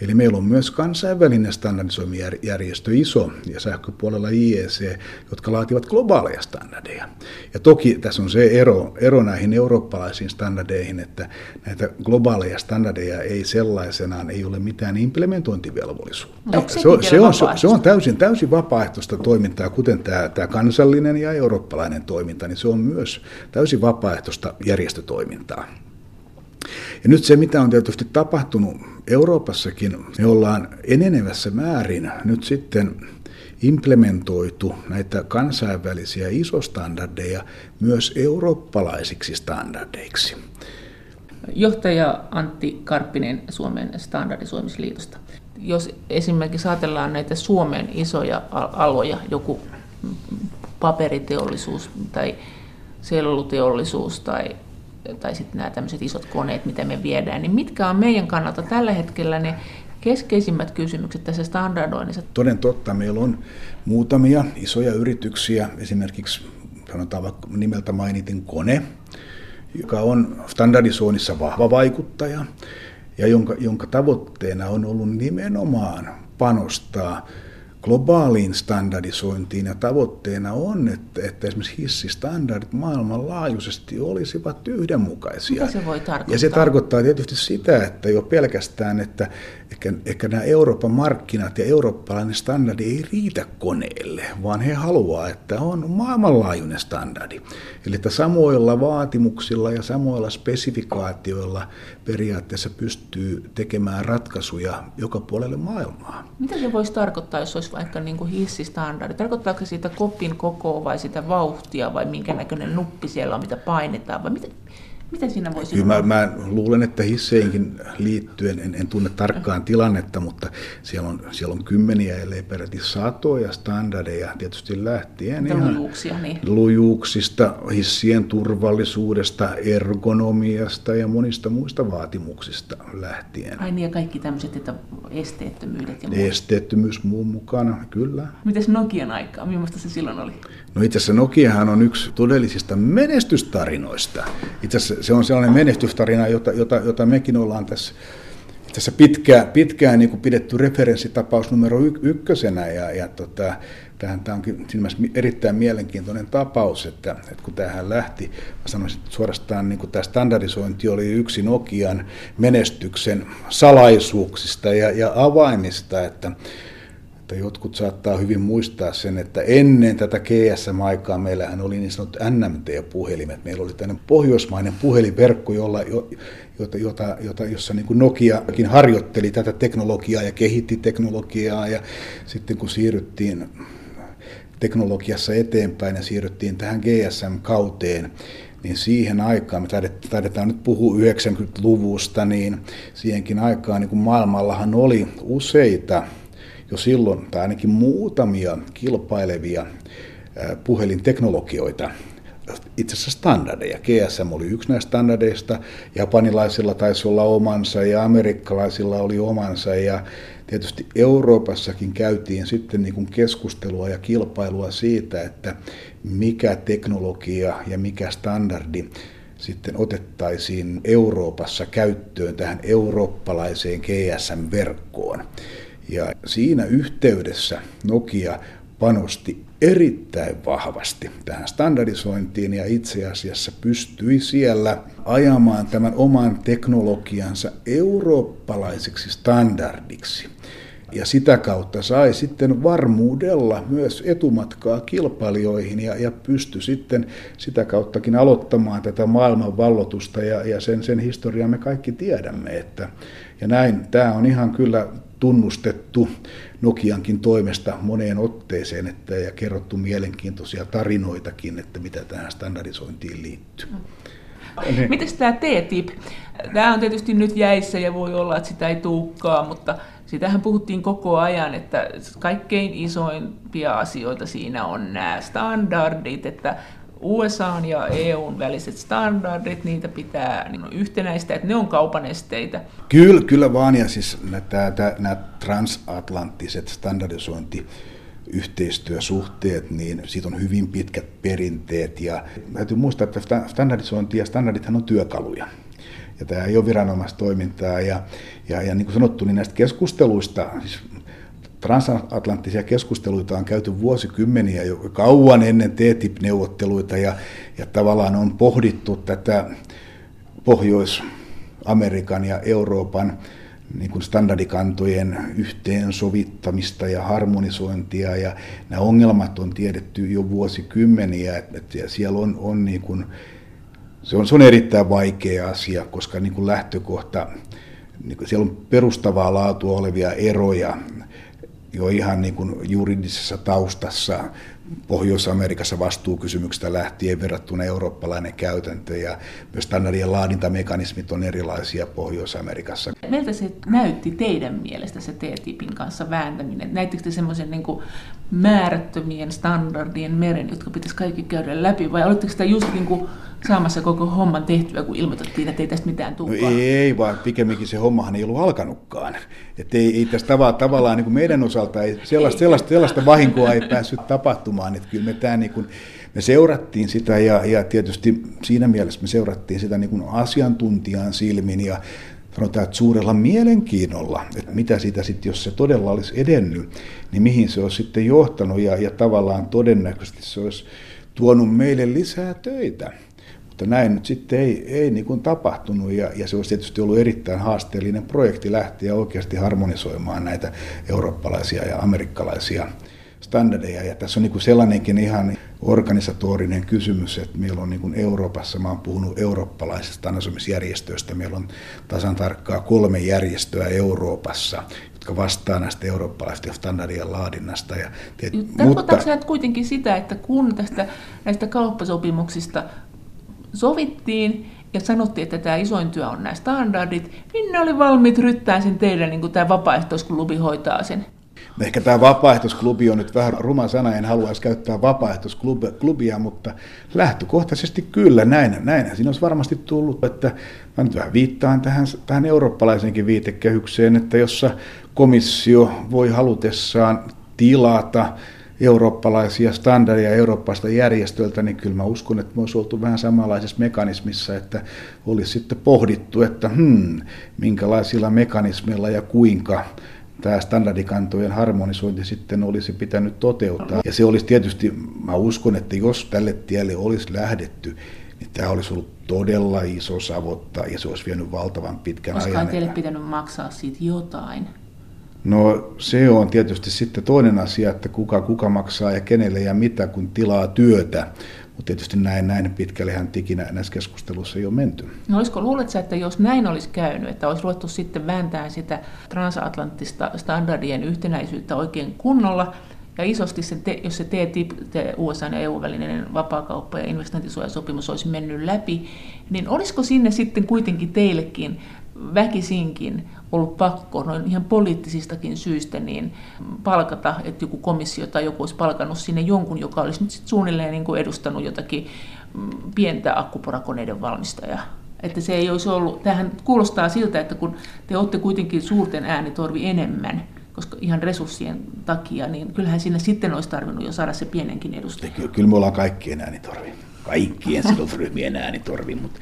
Eli meillä on myös kansainvälinen standardisoimijärjestö ISO ja sähköpuolella IEC, jotka laativat globaaleja standardeja. Ja toki tässä on se ero, ero näihin eurooppalaisiin standardeihin, että näitä globaaleja standardeja ei sellaisenaan, ei ole mitään implementointivelvollisuutta. Se, se, on, se, se on täysin, täysin vapaaehtoista toimintaa, kuten tämä, tämä kansallinen ja eurooppalainen toiminta, niin se on myös täysin vapaaehtoista järjestötoimintaa. Ja nyt se, mitä on tietysti tapahtunut Euroopassakin, me ollaan enenevässä määrin nyt sitten implementoitu näitä kansainvälisiä isostandardeja myös eurooppalaisiksi standardeiksi. Johtaja Antti Karppinen Suomen standardisoimisliitosta. Jos esimerkiksi ajatellaan näitä Suomen isoja aloja, joku paperiteollisuus tai selluteollisuus tai tai sitten nämä tämmöiset isot koneet, mitä me viedään, niin mitkä on meidän kannalta tällä hetkellä ne keskeisimmät kysymykset tässä standardoinnissa? Toden totta, meillä on muutamia isoja yrityksiä, esimerkiksi sanotaan vaikka nimeltä mainitin Kone, joka on standardisoinnissa vahva vaikuttaja ja jonka, jonka tavoitteena on ollut nimenomaan panostaa globaaliin standardisointiin ja tavoitteena on, että, että esimerkiksi hissistandardit maailmanlaajuisesti olisivat yhdenmukaisia. Mitä se voi tarkoittaa? Ja se tarkoittaa tietysti sitä, että jo pelkästään, että ehkä, ehkä nämä Euroopan markkinat ja eurooppalainen standardi ei riitä koneelle, vaan he haluaa, että on maailmanlaajuinen standardi. Eli että samoilla vaatimuksilla ja samoilla spesifikaatioilla periaatteessa pystyy tekemään ratkaisuja joka puolelle maailmaa. Mitä se voisi tarkoittaa, jos olisi vaikka niin kuin hissistandardi? Tarkoittaako se siitä kopin kokoa vai sitä vauhtia vai minkä näköinen nuppi siellä on, mitä painetaan? Vai mitä, mitä siinä voisi Kyllä mä, mä luulen, että hisseihinkin liittyen, en, en tunne tarkkaan tilannetta, mutta siellä on, siellä on kymmeniä, ellei peräti satoja standardeja tietysti lähtien. Ihan lujuuksia, niin. Lujuuksista, hissien turvallisuudesta, ergonomiasta ja monista muista vaatimuksista lähtien. Ai niin, ja kaikki tämmöiset, että esteettömyydet ja muut. Esteettömyys muun mukana, kyllä. Mites Nokian aikaa, millaista se silloin oli? No itse asiassa Nokiahan on yksi todellisista menestystarinoista. Itse asiassa se on sellainen menestystarina, jota, jota, jota mekin ollaan tässä, tässä pitkään, pitkään niin kuin pidetty referenssitapaus numero y, ykkösenä. Ja, ja tota, tämähän, tämä onkin erittäin mielenkiintoinen tapaus, että, että kun tähän lähti, mä sanoisin, että suorastaan niin kuin tämä standardisointi oli yksi Nokian menestyksen salaisuuksista ja, ja avaimista, että että jotkut saattaa hyvin muistaa sen, että ennen tätä GSM-aikaa meillähän oli niin sanottu NMT-puhelimet. Meillä oli tämmöinen pohjoismainen puhelinverkko, jolla, jota, jota, jota, jossa niin Nokiakin harjoitteli tätä teknologiaa ja kehitti teknologiaa. Ja sitten kun siirryttiin teknologiassa eteenpäin ja siirryttiin tähän GSM-kauteen, niin siihen aikaan, me taidetaan nyt puhua 90-luvusta, niin siihenkin aikaan niin kuin maailmallahan oli useita jo silloin, tai ainakin muutamia kilpailevia puhelinteknologioita, itse asiassa standardeja. GSM oli yksi näistä standardeista, japanilaisilla taisi olla omansa ja amerikkalaisilla oli omansa ja tietysti Euroopassakin käytiin sitten niin kuin keskustelua ja kilpailua siitä, että mikä teknologia ja mikä standardi sitten otettaisiin Euroopassa käyttöön tähän eurooppalaiseen GSM-verkkoon. Ja siinä yhteydessä Nokia panosti erittäin vahvasti tähän standardisointiin ja itse asiassa pystyi siellä ajamaan tämän oman teknologiansa eurooppalaiseksi standardiksi. Ja sitä kautta sai sitten varmuudella myös etumatkaa kilpailijoihin ja, ja pystyi sitten sitä kauttakin aloittamaan tätä maailman vallotusta ja, ja sen, sen historiaa me kaikki tiedämme. Että, ja näin, tämä on ihan kyllä tunnustettu Nokiankin toimesta moneen otteeseen että, ja kerrottu mielenkiintoisia tarinoitakin, että mitä tähän standardisointiin liittyy. Niin. Miten tämä TTIP? Tämä on tietysti nyt jäissä ja voi olla, että sitä ei tuukkaa, mutta sitähän puhuttiin koko ajan, että kaikkein isoimpia asioita siinä on nämä standardit, että USA ja EUn väliset standardit, niitä pitää niin yhtenäistä, että ne on kaupan esteitä. Kyllä, kyllä vaan, ja siis nämä transatlanttiset standardisointi yhteistyösuhteet, niin siitä on hyvin pitkät perinteet ja täytyy muistaa, että standardisointi ja standardithan on työkaluja. Ja tämä ei ole viranomaistoimintaa ja, ja, ja niin kuin sanottu, niin näistä keskusteluista, siis transatlanttisia keskusteluita on käyty vuosikymmeniä jo kauan ennen TTIP-neuvotteluita ja, ja tavallaan on pohdittu tätä Pohjois-Amerikan ja Euroopan niin kuin standardikantojen yhteensovittamista ja harmonisointia ja nämä ongelmat on tiedetty jo vuosikymmeniä, että siellä on, on niin kuin, se on, se on erittäin vaikea asia, koska niin kuin lähtökohta, niin kuin siellä on perustavaa laatua olevia eroja jo ihan niin kuin juridisessa taustassa Pohjois-Amerikassa vastuukysymyksistä lähtien verrattuna eurooppalainen käytäntö ja myös standardien laadintamekanismit on erilaisia Pohjois-Amerikassa. Miltä se näytti teidän mielestä se TTIPin kanssa vääntäminen? Näittekö te semmoisen niin määrättömien standardien meren, jotka pitäisi kaikki käydä läpi vai olitteko sitä just niin kuin saamassa koko homman tehtyä, kun ilmoitettiin, että ei tästä mitään tule? No ei, vaan pikemminkin se hommahan ei ollut alkanutkaan. Että ei, ei tästä tavallaan, tavallaan niin kuin meidän osalta ei, sellaista, sellaista, sellaista vahinkoa ei päässyt tapahtumaan. Että kyllä me, tämä niin kuin, me seurattiin sitä ja, ja tietysti siinä mielessä me seurattiin sitä niin kuin asiantuntijan silmin ja sanotaan, että suurella mielenkiinnolla, että mitä siitä sitten, jos se todella olisi edennyt, niin mihin se olisi sitten johtanut ja, ja tavallaan todennäköisesti se olisi tuonut meille lisää töitä. Mutta näin nyt sitten ei, ei niin kuin tapahtunut ja, ja se olisi tietysti ollut erittäin haasteellinen projekti lähteä oikeasti harmonisoimaan näitä eurooppalaisia ja amerikkalaisia standardeja. Ja tässä on niin kuin sellainenkin ihan organisatorinen kysymys, että meillä on niin kuin Euroopassa, mä oon puhunut eurooppalaisesta anasomisjärjestöistä, meillä on tasan tarkkaa kolme järjestöä Euroopassa, jotka vastaa näistä eurooppalaisista standardien laadinnasta. Ja, Tarkoitatko mutta, kuitenkin sitä, että kun tästä näistä kauppasopimuksista sovittiin ja sanottiin, että tämä isoin työ on nämä standardit, niin ne oli valmiit ryttää sen teille, niin kuin tämä vapaaehtoisklubi hoitaa sen. No ehkä tämä vapaaehtoisklubi on nyt vähän ruma sana, en haluaisi käyttää vapaaehtoisklubia, mutta lähtökohtaisesti kyllä, näin, näin siinä olisi varmasti tullut, että mä nyt vähän viittaan tähän, tähän eurooppalaisenkin viitekehykseen, että jossa komissio voi halutessaan tilata eurooppalaisia standardeja eurooppalaista järjestöiltä, niin kyllä mä uskon, että me olisi oltu vähän samanlaisessa mekanismissa, että olisi sitten pohdittu, että hmm, minkälaisilla mekanismeilla ja kuinka tämä standardikantojen harmonisointi sitten olisi pitänyt toteuttaa. Ja se olisi tietysti, mä uskon, että jos tälle tielle olisi lähdetty, niin tämä olisi ollut todella iso savotta ja se olisi vienyt valtavan pitkän Koska ajan. Koska teille pitänyt maksaa siitä jotain. No se on tietysti sitten toinen asia, että kuka kuka maksaa ja kenelle ja mitä, kun tilaa työtä. Mutta tietysti näin, näin pitkällehän tikinä näissä keskusteluissa ei ole menty. No olisiko, luuletko, että jos näin olisi käynyt, että olisi ruvettu sitten vääntää sitä transatlanttista standardien yhtenäisyyttä oikein kunnolla, ja isosti, se te, jos se TTIP, te USA ja EU-välinen vapaakauppa- ja investointisuojasopimus olisi mennyt läpi, niin olisiko sinne sitten kuitenkin teillekin väkisinkin ollut pakko noin ihan poliittisistakin syistä niin palkata, että joku komissio tai joku olisi palkannut sinne jonkun, joka olisi nyt sit suunnilleen niin kuin edustanut jotakin mm, pientä akkuporakoneiden valmistajaa. Että se ei olisi ollut, tähän kuulostaa siltä, että kun te olette kuitenkin suurten äänitorvi enemmän, koska ihan resurssien takia, niin kyllähän sinne sitten olisi tarvinnut jo saada se pienenkin edustaja. Kyllä me ollaan kaikkien äänitorvi kaikkien sidosryhmien ääni torvi, mutta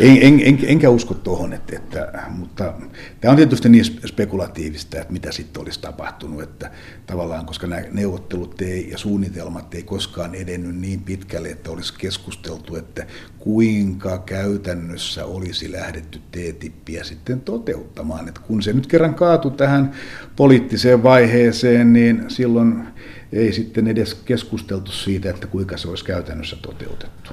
en, en, en, enkä usko tuohon, että, että, mutta tämä on tietysti niin spekulatiivista, että mitä sitten olisi tapahtunut, että tavallaan, koska nämä neuvottelut ei, ja suunnitelmat ei koskaan edennyt niin pitkälle, että olisi keskusteltu, että kuinka käytännössä olisi lähdetty TTIPiä sitten toteuttamaan. Että kun se nyt kerran kaatui tähän poliittiseen vaiheeseen, niin silloin ei sitten edes keskusteltu siitä, että kuinka se olisi käytännössä toteutettu.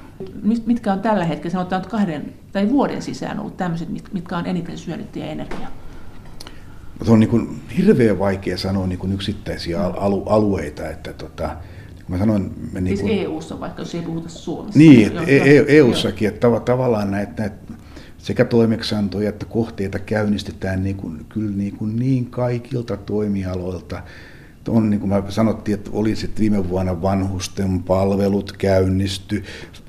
Mitkä on tällä hetkellä, sanotaan kahden tai vuoden sisään ollut tämmöiset, mitkä on eniten syönyt teidän energiaa? Se on niin kuin hirveän vaikea sanoa niin kuin yksittäisiä alu, alueita, että tota, niin mä sanoin, me niin kuin, EU-ssa vaikka, jos ei puhuta Suomessa. Niin, että EU-sakin, e että tavallaan näitä, näitä sekä toimeksiantoja että kohteita käynnistetään niin kuin, kyllä niin, kuin niin kaikilta toimialoilta, on, niin kuin mä sanottiin, että oli sitten viime vuonna vanhusten palvelut käynnisty.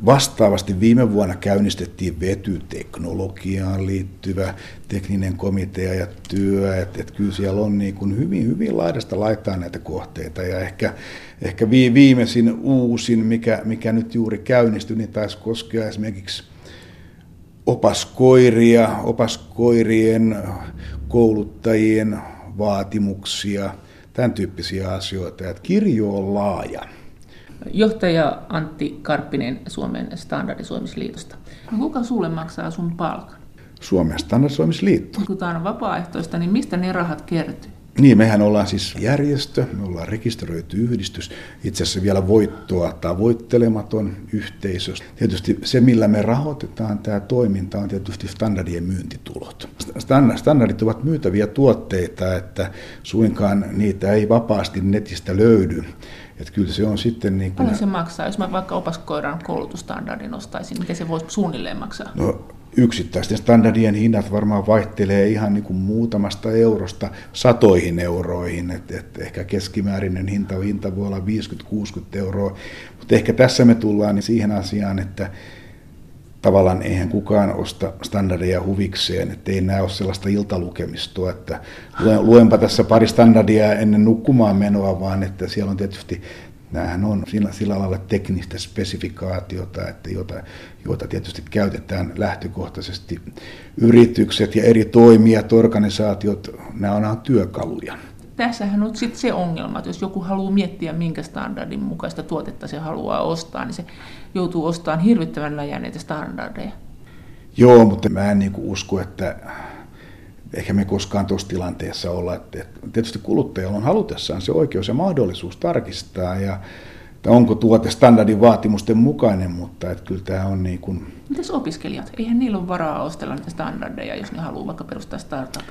Vastaavasti viime vuonna käynnistettiin vetyteknologiaan liittyvä tekninen komitea ja työ. Että et kyllä siellä on niin kuin hyvin, hyvin laidasta laittaa näitä kohteita. Ja ehkä, ehkä viimeisin uusin, mikä, mikä nyt juuri käynnistyi, niin taisi koskea esimerkiksi opaskoiria, opaskoirien kouluttajien vaatimuksia – tämän tyyppisiä asioita. Että kirjo on laaja. Johtaja Antti Karppinen Suomen standardisoimisliitosta. No, kuka sulle maksaa sun palkan? Suomen standardisoimisliitto. Kun tämä on vapaaehtoista, niin mistä ne rahat kertyy? Niin, mehän ollaan siis järjestö, me ollaan rekisteröity yhdistys, itse asiassa vielä voittoa tavoittelematon yhteisö. Tietysti se, millä me rahoitetaan tämä toiminta, on tietysti standardien myyntitulot. Standardit ovat myytäviä tuotteita, että suinkaan niitä ei vapaasti netistä löydy. Että kyllä se on sitten niin kuin... Paljon se maksaa, jos mä vaikka opaskoiran koulutustandardin ostaisin, miten se voisi suunnilleen maksaa? No, yksittäisten standardien hinnat varmaan vaihtelee ihan niin kuin muutamasta eurosta satoihin euroihin, että et ehkä keskimäärinen hinta, hinta voi olla 50-60 euroa, mutta ehkä tässä me tullaan niin siihen asiaan, että tavallaan eihän kukaan osta standardeja huvikseen, että ei nämä ole sellaista iltalukemistoa, että luenpa tässä pari standardia ennen nukkumaan menoa, vaan että siellä on tietysti Nämähän on sillä, sillä lailla teknistä spesifikaatiota, että jota, jota tietysti käytetään lähtökohtaisesti yritykset ja eri toimijat, organisaatiot, nämä on työkaluja. Tässähän on sitten se ongelma, että jos joku haluaa miettiä, minkä standardin mukaista tuotetta se haluaa ostaa, niin se joutuu ostamaan hirvittävän läjänneitä standardeja. Joo, mutta mä en niin usko, että eikä me koskaan tuossa tilanteessa olla. Että tietysti kuluttajalla on halutessaan se oikeus ja mahdollisuus tarkistaa, ja että onko tuote standardin vaatimusten mukainen, mutta että kyllä tämä on niin kuin... Mitäs opiskelijat? Eihän niillä ole varaa ostella niitä standardeja, jos ne haluaa vaikka perustaa startup.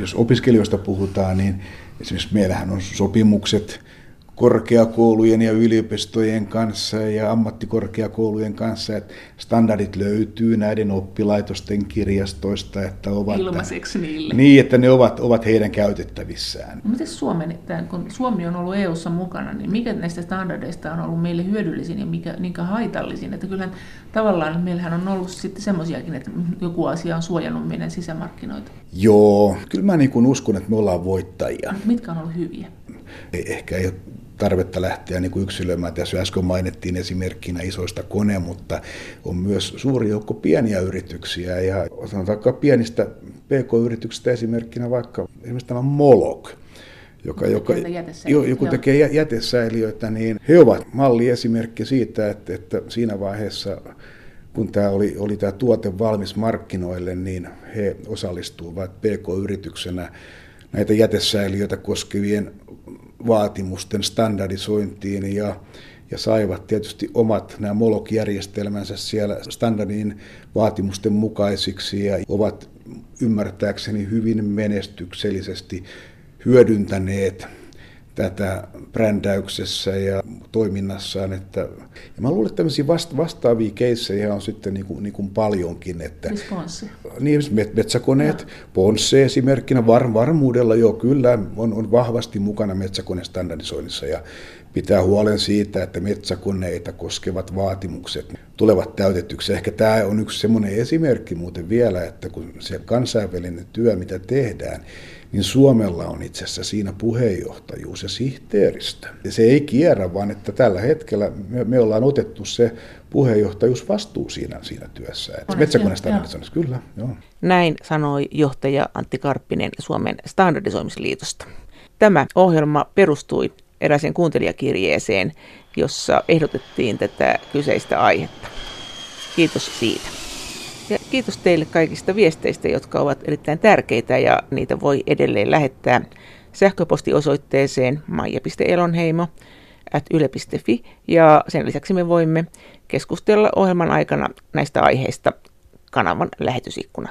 Jos opiskelijoista puhutaan, niin esimerkiksi meillähän on sopimukset korkeakoulujen ja yliopistojen kanssa ja ammattikorkeakoulujen kanssa, että standardit löytyy näiden oppilaitosten kirjastoista, että ovat... Ilmaiseksi niille. Niin, että ne ovat, ovat heidän käytettävissään. No, miten Suomen, kun Suomi on ollut EU-ssa mukana, niin mikä näistä standardeista on ollut meille hyödyllisin ja mikä, mikä haitallisin? Että kyllähän tavallaan meillähän on ollut sitten semmoisiakin, että joku asia on suojannut meidän sisämarkkinoita. Joo, kyllä mä niin uskon, että me ollaan voittajia. Mitkä on ollut hyviä? Ehkä ei ole tarvetta lähteä niin kuin yksilöimään. Tässä äsken mainittiin esimerkkinä isoista kone, mutta on myös suuri joukko pieniä yrityksiä. Ja sanotaan pienistä pk-yrityksistä esimerkkinä vaikka esimerkiksi tämä Molok, joka, joka, joku tekee jätesäiliöitä, niin he ovat malliesimerkki siitä, että, että siinä vaiheessa kun tämä oli, oli tämä tuote valmis markkinoille, niin he osallistuivat PK-yrityksenä näitä jätesäiliöitä koskevien vaatimusten standardisointiin ja, ja saivat tietysti omat nämä Molok-järjestelmänsä siellä standardin vaatimusten mukaisiksi ja ovat ymmärtääkseni hyvin menestyksellisesti hyödyntäneet tätä brändäyksessä ja toiminnassaan. Että, ja mä luulen, että tämmöisiä vasta- vastaavia keissejä on sitten niin kuin, niin kuin paljonkin. Että, niin, metsäkoneet, Ponsse esimerkkinä var, varmuudella jo kyllä on, on vahvasti mukana metsäkonestandardisoinnissa ja pitää huolen siitä, että metsäkoneita koskevat vaatimukset tulevat täytetyksi. Ehkä tämä on yksi semmoinen esimerkki muuten vielä, että kun se kansainvälinen työ, mitä tehdään, niin Suomella on itse asiassa siinä puheenjohtajuus ja sihteeristö. Ja se ei kierrä, vaan että tällä hetkellä me, me ollaan otettu se puheenjohtajuusvastuu siinä, siinä työssä. Metsäkonestandardissa, kyllä. Joo. Näin sanoi johtaja Antti Karppinen Suomen standardisoimisliitosta. Tämä ohjelma perustui eräiseen kuuntelijakirjeeseen, jossa ehdotettiin tätä kyseistä aihetta. Kiitos siitä. Kiitos teille kaikista viesteistä, jotka ovat erittäin tärkeitä ja niitä voi edelleen lähettää sähköpostiosoitteeseen maija.elonheimo yle.fi ja sen lisäksi me voimme keskustella ohjelman aikana näistä aiheista kanavan lähetysikkunassa.